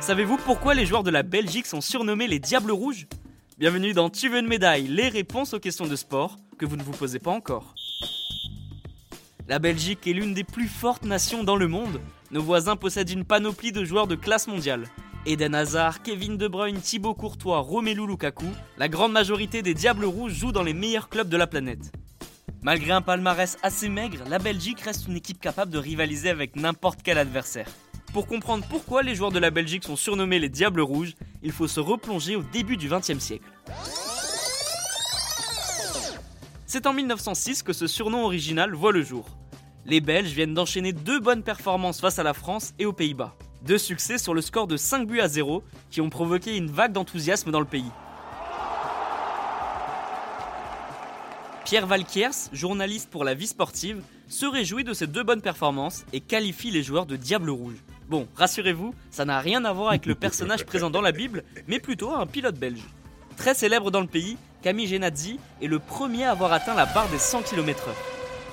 Savez-vous pourquoi les joueurs de la Belgique sont surnommés les Diables Rouges Bienvenue dans Tu veux une médaille, les réponses aux questions de sport que vous ne vous posez pas encore. La Belgique est l'une des plus fortes nations dans le monde. Nos voisins possèdent une panoplie de joueurs de classe mondiale. Eden Hazard, Kevin De Bruyne, Thibaut Courtois, Romelu Lukaku, la grande majorité des Diables Rouges jouent dans les meilleurs clubs de la planète. Malgré un palmarès assez maigre, la Belgique reste une équipe capable de rivaliser avec n'importe quel adversaire. Pour comprendre pourquoi les joueurs de la Belgique sont surnommés les Diables Rouges, il faut se replonger au début du XXe siècle. C'est en 1906 que ce surnom original voit le jour. Les Belges viennent d'enchaîner deux bonnes performances face à la France et aux Pays-Bas. Deux succès sur le score de 5 buts à 0 qui ont provoqué une vague d'enthousiasme dans le pays. Pierre Valkiers, journaliste pour la vie sportive, se réjouit de ces deux bonnes performances et qualifie les joueurs de Diables Rouges. Bon, rassurez-vous, ça n'a rien à voir avec le personnage présent dans la Bible, mais plutôt un pilote belge. Très célèbre dans le pays, Camille Genazzi est le premier à avoir atteint la barre des 100 km/h.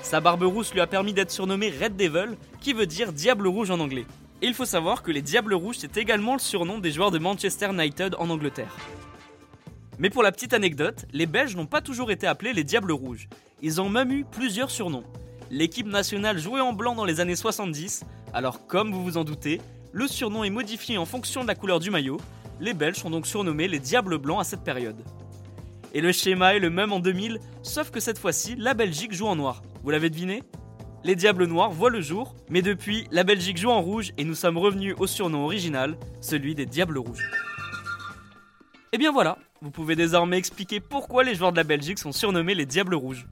Sa barbe rousse lui a permis d'être surnommé Red Devil, qui veut dire Diable Rouge en anglais. Et il faut savoir que les Diables Rouges, c'est également le surnom des joueurs de Manchester United en Angleterre. Mais pour la petite anecdote, les Belges n'ont pas toujours été appelés les Diables Rouges. Ils ont même eu plusieurs surnoms. L'équipe nationale jouait en blanc dans les années 70, alors comme vous vous en doutez, le surnom est modifié en fonction de la couleur du maillot. Les Belges sont donc surnommés les Diables Blancs à cette période. Et le schéma est le même en 2000, sauf que cette fois-ci, la Belgique joue en noir. Vous l'avez deviné? Les Diables Noirs voient le jour, mais depuis, la Belgique joue en rouge et nous sommes revenus au surnom original, celui des Diables Rouges. Et bien voilà, vous pouvez désormais expliquer pourquoi les joueurs de la Belgique sont surnommés les Diables Rouges.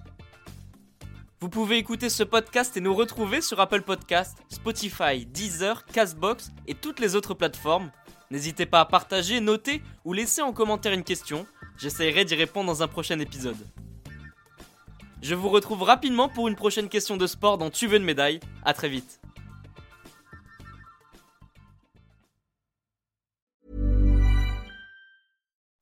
Vous pouvez écouter ce podcast et nous retrouver sur Apple Podcast, Spotify, Deezer, Castbox et toutes les autres plateformes. N'hésitez pas à partager, noter ou laisser en commentaire une question. J'essaierai d'y répondre dans un prochain épisode. Je vous retrouve rapidement pour une prochaine question de sport dans Tu veux une médaille. À très vite.